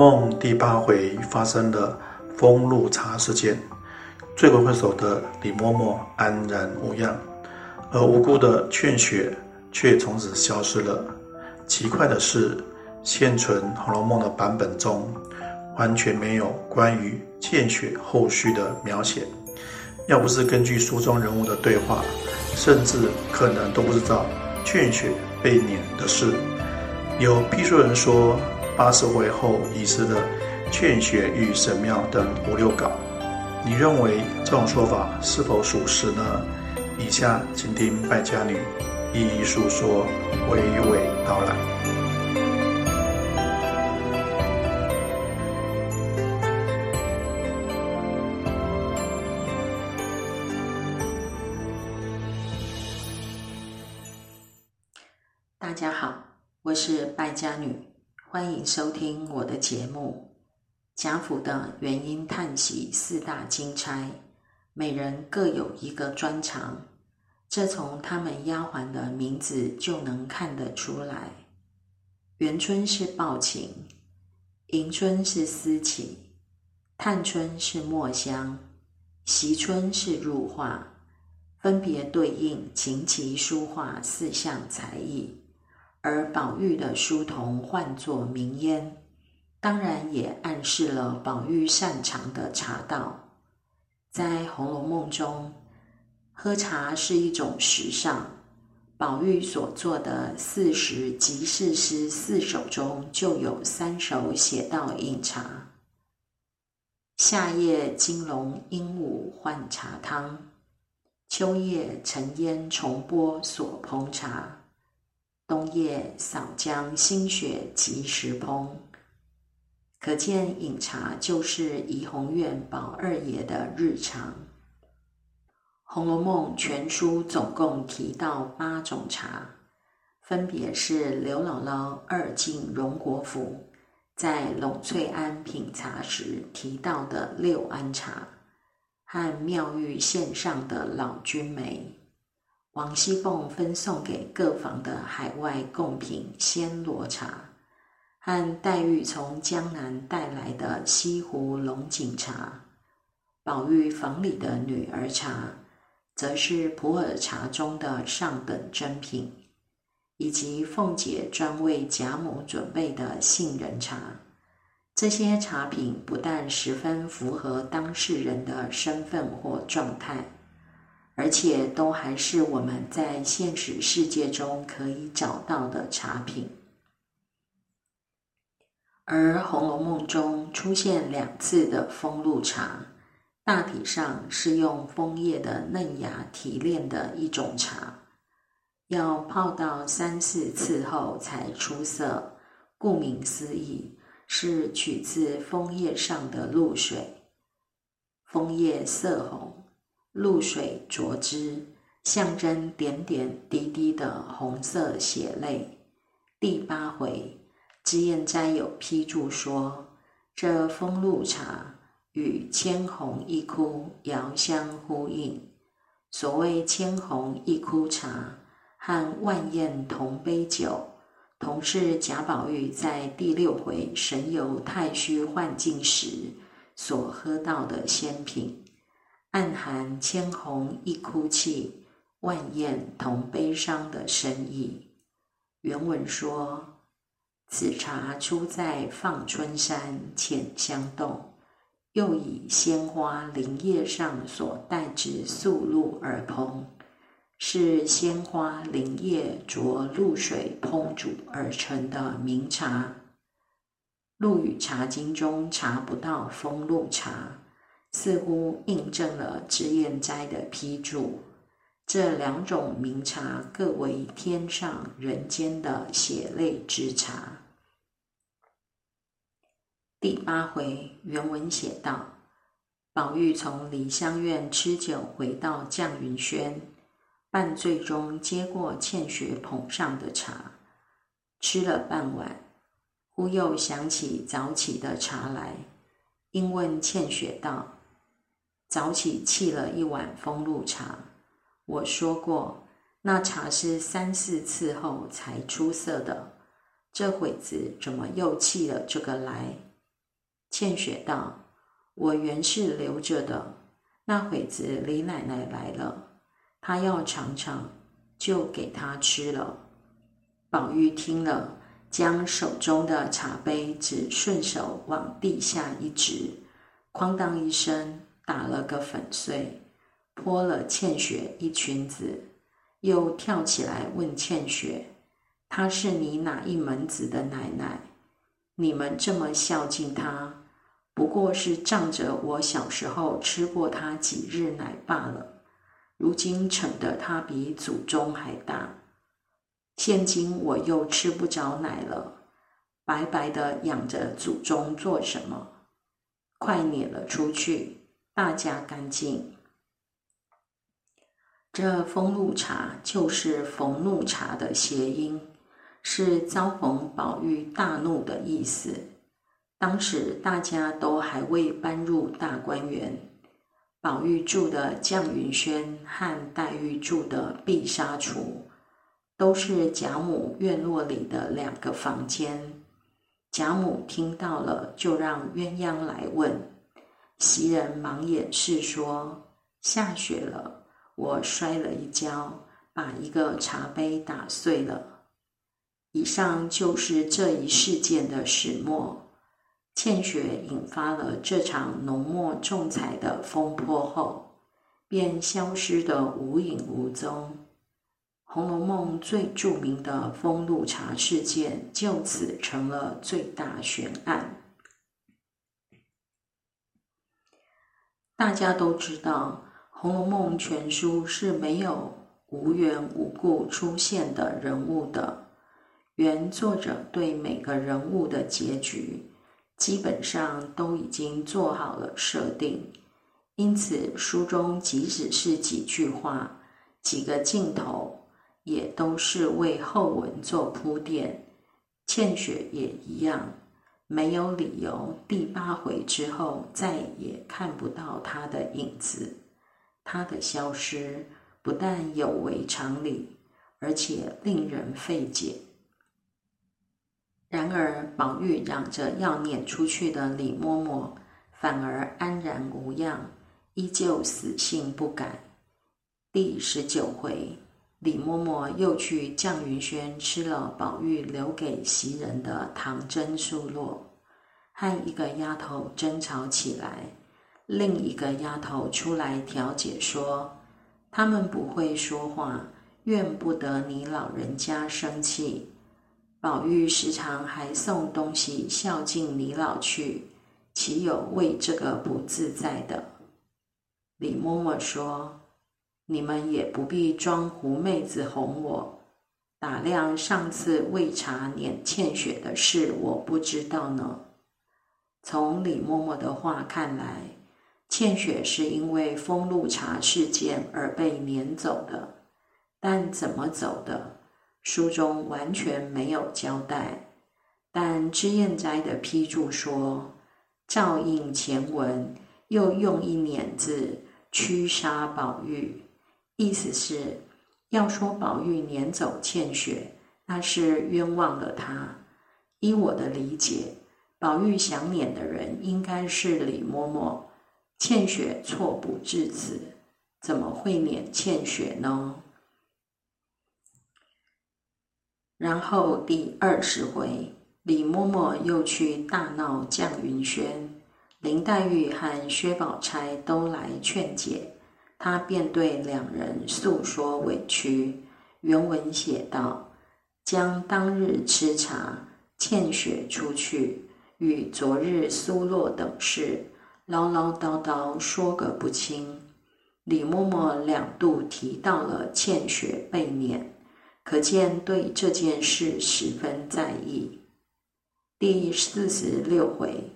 梦》第八回发生了封路茶事件，罪魁祸首的李嬷嬷安然无恙，而无辜的劝雪却从此消失了。奇怪的是，现存《红楼梦》的版本中，完全没有关于见雪后续的描写。要不是根据书中人物的对话，甚至可能都不知道劝雪被撵的事。有批书人说。八十回后遗失的《劝学与神庙》等五六稿，你认为这种说法是否属实呢？以下请听败家女一一述说，娓娓道来。迎收听我的节目《贾府的元因叹息四大金钗》，每人各有一个专长，这从他们丫鬟的名字就能看得出来。元春是抱琴，迎春是思起，探春是墨香，袭春是入画，分别对应琴棋书画四项才艺。而宝玉的书童唤作明烟，当然也暗示了宝玉擅长的茶道。在《红楼梦》中，喝茶是一种时尚。宝玉所作的四十集市诗四首中，就有三首写到饮茶：“夏夜金龙鹦鹉换茶汤，秋夜沉烟重播锁烹茶。”冬夜扫将新雪及时烹，可见饮茶就是怡红院宝二爷的日常。《红楼梦》全书总共提到八种茶，分别是刘姥姥二进荣国府在栊翠庵品茶时提到的六安茶，和妙玉献上的老君梅。王熙凤分送给各房的海外贡品暹罗茶，和黛玉从江南带来的西湖龙井茶，宝玉房里的女儿茶，则是普洱茶中的上等珍品，以及凤姐专为贾母准备的杏仁茶。这些茶品不但十分符合当事人的身份或状态。而且都还是我们在现实世界中可以找到的茶品，而《红楼梦》中出现两次的风露茶，大体上是用枫叶的嫩芽提炼的一种茶，要泡到三四次后才出色。顾名思义，是取自枫叶上的露水，枫叶色红。露水浊之，象征点点滴滴的红色血泪。第八回，脂砚斋有批注说，这风露茶与千红一枯遥相呼应。所谓千红一枯茶和万宴同杯酒，同是贾宝玉在第六回神游太虚幻境时所喝到的仙品。暗含千红一哭泣，万艳同悲伤的深意。原文说：“此茶出在放春山浅香洞，又以鲜花林叶上所带之素露而烹，是鲜花林叶着露水烹煮而成的名茶。陆羽茶经中查不到风露茶。”似乎印证了脂砚斋的批注，这两种名茶各为天上人间的血泪之茶。第八回原文写道：宝玉从梨香院吃酒回到绛云轩，半醉中接过茜雪捧上的茶，吃了半碗，忽又想起早起的茶来，因问茜雪道。早起沏了一碗风露茶，我说过，那茶是三四次后才出色的。这会子怎么又沏了这个来？倩雪道：“我原是留着的，那会子李奶奶来了，她要尝尝，就给她吃了。”宝玉听了，将手中的茶杯只顺手往地下一指，哐当一声打了个粉碎，泼了倩雪一裙子，又跳起来问倩雪：“她是你哪一门子的奶奶？你们这么孝敬她，不过是仗着我小时候吃过她几日奶罢了。如今逞得她比祖宗还大。”现今我又吃不着奶了，白白的养着祖宗做什么？快撵了出去，大家干净。这风露茶就是逢怒茶的谐音，是遭逢宝玉大怒的意思。当时大家都还未搬入大观园，宝玉住的绛云轩和黛玉住的碧纱橱。都是贾母院落里的两个房间。贾母听到了，就让鸳鸯来问。袭人忙掩饰说：“下雪了，我摔了一跤，把一个茶杯打碎了。”以上就是这一事件的始末。倩雪引发了这场浓墨重彩的风波后，便消失得无影无踪。《红楼梦》最著名的风露茶事件就此成了最大悬案。大家都知道，《红楼梦》全书是没有无缘无故出现的人物的。原作者对每个人物的结局，基本上都已经做好了设定，因此书中即使是几句话、几个镜头。也都是为后文做铺垫，倩雪也一样，没有理由第八回之后再也看不到他的影子。他的消失不但有违常理，而且令人费解。然而，宝玉嚷着要撵出去的李嬷嬷，反而安然无恙，依旧死性不改。第十九回。李嬷嬷又去绛云轩吃了宝玉留给袭人的糖蒸素落，和一个丫头争吵起来。另一个丫头出来调解说：“他们不会说话，怨不得你老人家生气。宝玉时常还送东西孝敬你老去，岂有为这个不自在的？”李嬷嬷说。你们也不必装狐妹子哄我，打量上次为茶撵倩雪的事，我不知道呢。从李嬷嬷的话看来，倩雪是因为封路茶事件而被撵走的，但怎么走的，书中完全没有交代。但脂砚斋的批注说，照应前文，又用一撵字驱杀宝玉。意思是，要说宝玉撵走倩雪，那是冤枉了他。依我的理解，宝玉想撵的人应该是李嬷嬷，倩雪错不至此，怎么会撵倩雪呢？然后第二十回，李嬷嬷又去大闹绛云轩，林黛玉和薛宝钗都来劝解。他便对两人诉说委屈。原文写道：“将当日吃茶、欠雪出去，与昨日苏洛等事，唠唠叨叨说个不清。李嬷嬷两度提到了欠雪被撵，可见对这件事十分在意。”第四十六回，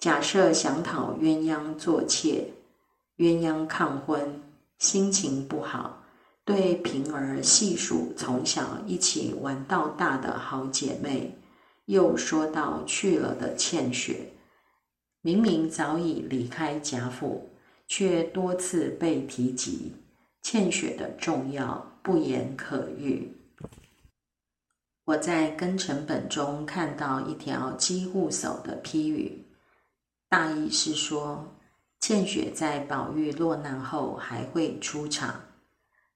假设想讨鸳鸯做妾，鸳鸯抗婚。心情不好，对平儿细数从小一起玩到大的好姐妹，又说到去了的倩雪，明明早已离开贾府，却多次被提及，倩雪的重要不言可喻。我在庚辰本中看到一条几户叟的批语：大意是说，倩雪在宝玉落难后还会出场。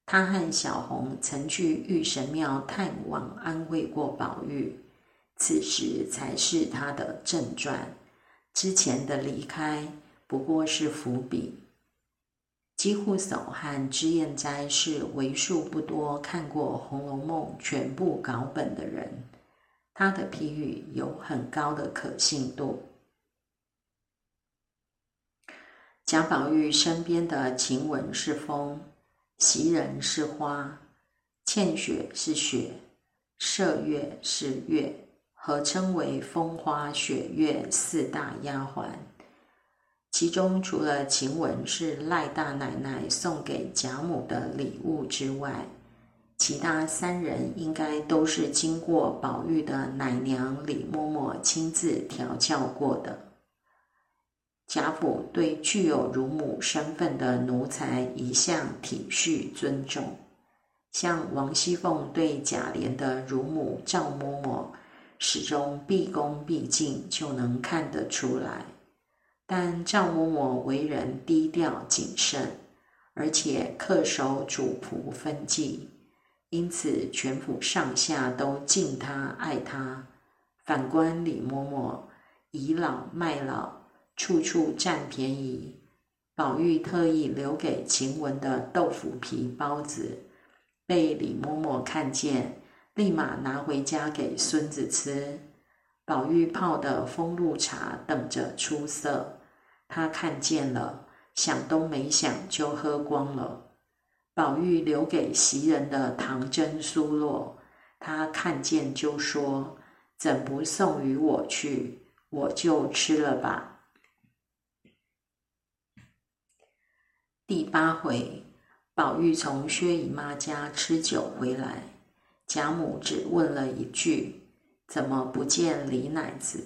她和小红曾去玉神庙探望安慰过宝玉，此时才是他的正传。之前的离开不过是伏笔。几乎叟和脂砚斋是为数不多看过《红楼梦》全部稿本的人，他的批语有很高的可信度。贾宝玉身边的晴雯是风，袭人是花，倩雪是雪，麝月是月，合称为风花雪月四大丫鬟。其中除了晴雯是赖大奶奶送给贾母的礼物之外，其他三人应该都是经过宝玉的奶娘李嬷嬷亲自调教过的。贾府对具有乳母身份的奴才一向体恤尊重，像王熙凤对贾琏的乳母赵嬷嬷，始终毕恭毕敬，就能看得出来。但赵嬷嬷为人低调谨慎，而且恪守主仆分际，因此全府上下都敬她爱她。反观李嬷嬷，倚老卖老。处处占便宜，宝玉特意留给晴雯的豆腐皮包子，被李嬷嬷看见，立马拿回家给孙子吃。宝玉泡的风露茶等着出色，他看见了，想都没想就喝光了。宝玉留给袭人的糖蒸酥酪，他看见就说：“怎不送与我去？我就吃了吧。”第八回，宝玉从薛姨妈家吃酒回来，贾母只问了一句：“怎么不见李奶子？”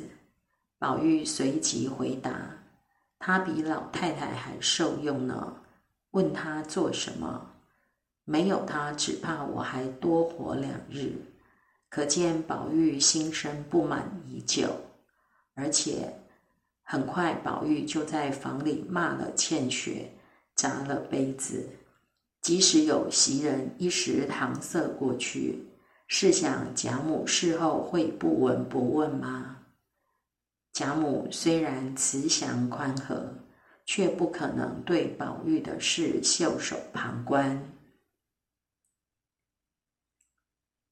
宝玉随即回答：“她比老太太还受用呢。问她做什么？没有她，只怕我还多活两日。”可见宝玉心生不满已久，而且很快，宝玉就在房里骂了欠雪。砸了杯子，即使有袭人一时搪塞过去，试想贾母事后会不闻不问吗？贾母虽然慈祥宽和，却不可能对宝玉的事袖手旁观。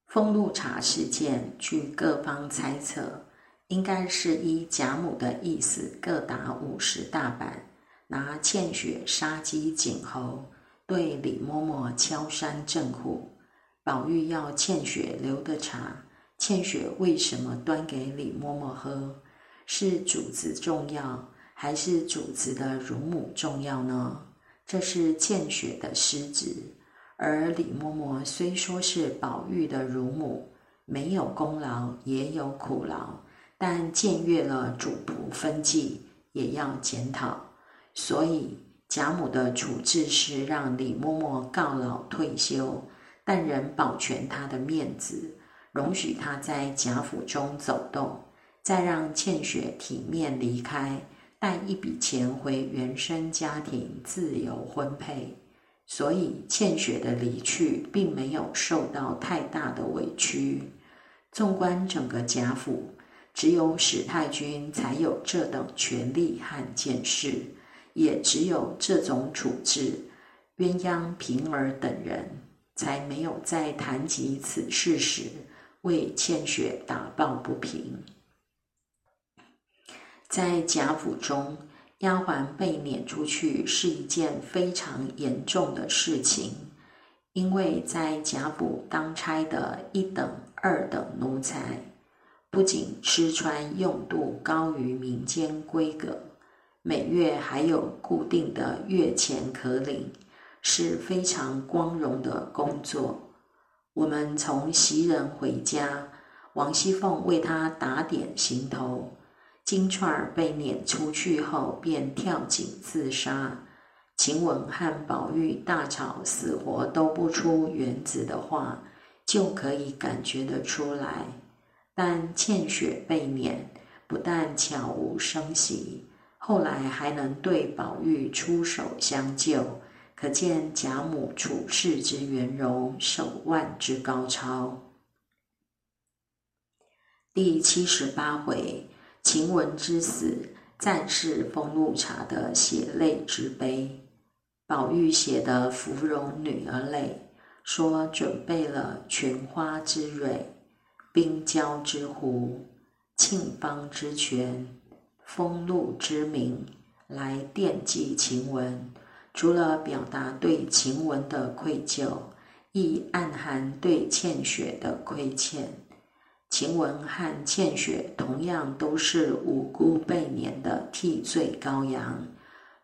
封禄茶事件，据各方猜测，应该是依贾母的意思，各打五十大板。拿倩雪杀鸡儆猴，对李嬷嬷敲山震虎。宝玉要倩雪留的茶，倩雪为什么端给李嬷嬷喝？是主子重要，还是主子的乳母重要呢？这是倩雪的失职。而李嬷嬷虽说是宝玉的乳母，没有功劳也有苦劳，但僭越了主仆分际，也要检讨。所以贾母的处置是让李嬷嬷告老退休，但仍保全她的面子，容许她在贾府中走动，再让倩雪体面离开，带一笔钱回原生家庭自由婚配。所以倩雪的离去并没有受到太大的委屈。纵观整个贾府，只有史太君才有这等权力和见识。也只有这种处置，鸳鸯、平儿等人才没有在谈及此事时为倩雪打抱不平。在贾府中，丫鬟被撵出去是一件非常严重的事情，因为在贾府当差的一等、二等奴才，不仅吃穿用度高于民间规格。每月还有固定的月钱可领，是非常光荣的工作。我们从袭人回家，王熙凤为他打点行头。金钏儿被撵出去后便跳井自杀。晴雯和宝玉大吵，死活都不出园子的话，就可以感觉得出来。但倩雪被撵，不但悄无声息。后来还能对宝玉出手相救，可见贾母处世之圆融，手腕之高超。第七十八回，晴雯之死，暂是风露茶的血泪之悲。宝玉写的芙蓉女儿泪，说准备了群花之蕊、冰娇之壶、沁芳之泉。风露之名来惦记晴雯，除了表达对晴雯的愧疚，亦暗含对倩雪的亏欠。晴雯和倩雪同样都是无辜被撵的替罪羔羊，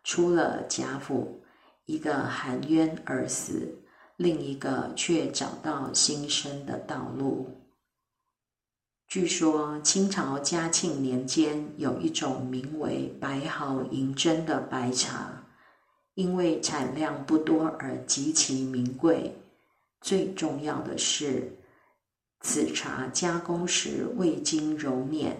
出了贾府，一个含冤而死，另一个却找到新生的道路。据说清朝嘉庆年间有一种名为白毫银针的白茶，因为产量不多而极其名贵。最重要的是，此茶加工时未经揉捻，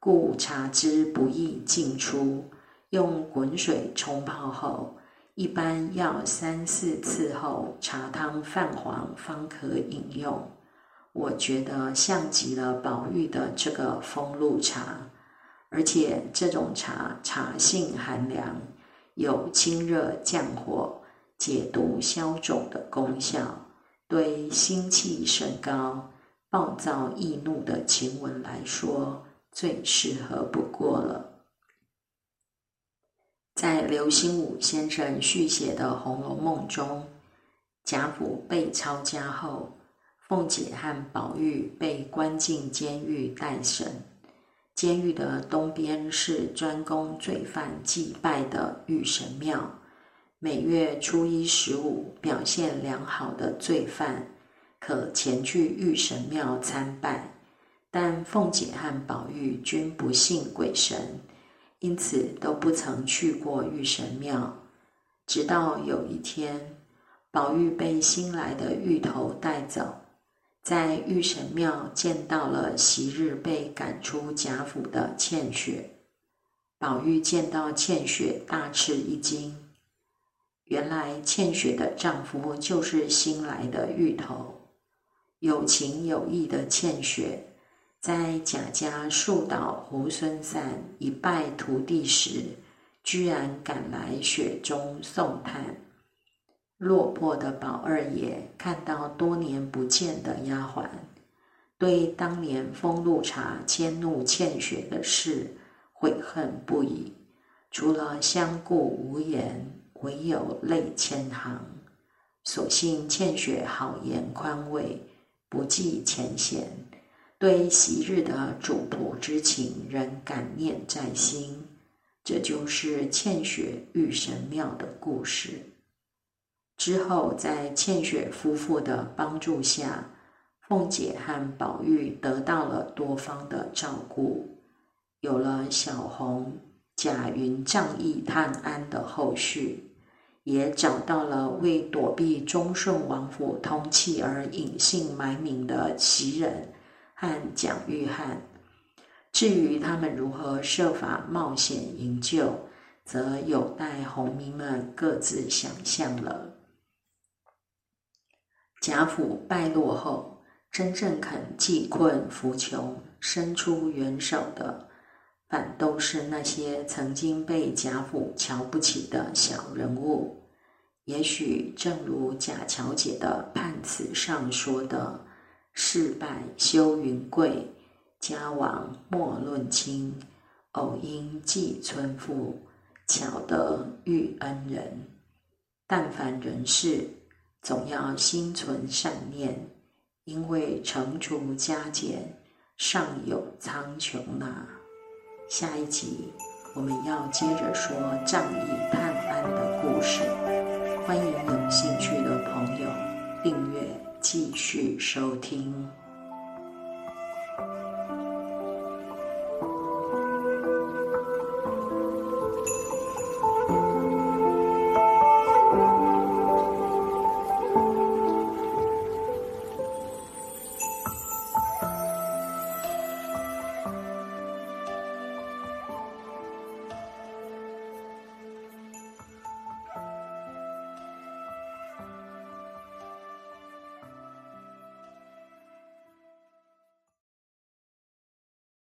故茶汁不易进出。用滚水冲泡后，一般要三四次后茶汤泛黄方可饮用。我觉得像极了宝玉的这个风露茶，而且这种茶茶性寒凉，有清热降火、解毒消肿的功效，对心气甚高、暴躁易怒的晴雯来说最适合不过了。在刘心武先生续写的《红楼梦》中，贾府被抄家后。凤姐和宝玉被关进监狱待审。监狱的东边是专供罪犯祭拜的御神庙。每月初一、十五，表现良好的罪犯可前去御神庙参拜。但凤姐和宝玉均不信鬼神，因此都不曾去过御神庙。直到有一天，宝玉被新来的狱头带走。在玉神庙见到了昔日被赶出贾府的倩雪，宝玉见到倩雪大吃一惊。原来倩雪的丈夫就是新来的玉头。有情有义的倩雪，在贾家树倒猢狲散、一败涂地时，居然赶来雪中送炭。落魄的宝二爷看到多年不见的丫鬟，对当年风露茶迁怒倩雪的事悔恨不已，除了相顾无言，唯有泪千行。所幸倩雪好言宽慰，不计前嫌，对昔日的主仆之情仍感念在心。这就是倩雪遇神庙的故事。之后，在倩雪夫妇的帮助下，凤姐和宝玉得到了多方的照顾，有了小红、贾云仗义探案的后续，也找到了为躲避忠顺王府通气而隐姓埋名的袭人和蒋玉菡。至于他们如何设法冒险营救，则有待红迷们各自想象了。贾府败落后，真正肯济困扶穷、伸出援手的，反都是那些曾经被贾府瞧不起的小人物。也许正如贾乔姐的判词上说的：“事败休云贵，家亡莫论亲。偶因寄村妇，巧得遇恩人。但凡人事。”总要心存善念，因为惩除加减，尚有苍穹呐。下一集我们要接着说仗义判案的故事，欢迎有兴趣的朋友订阅继续收听。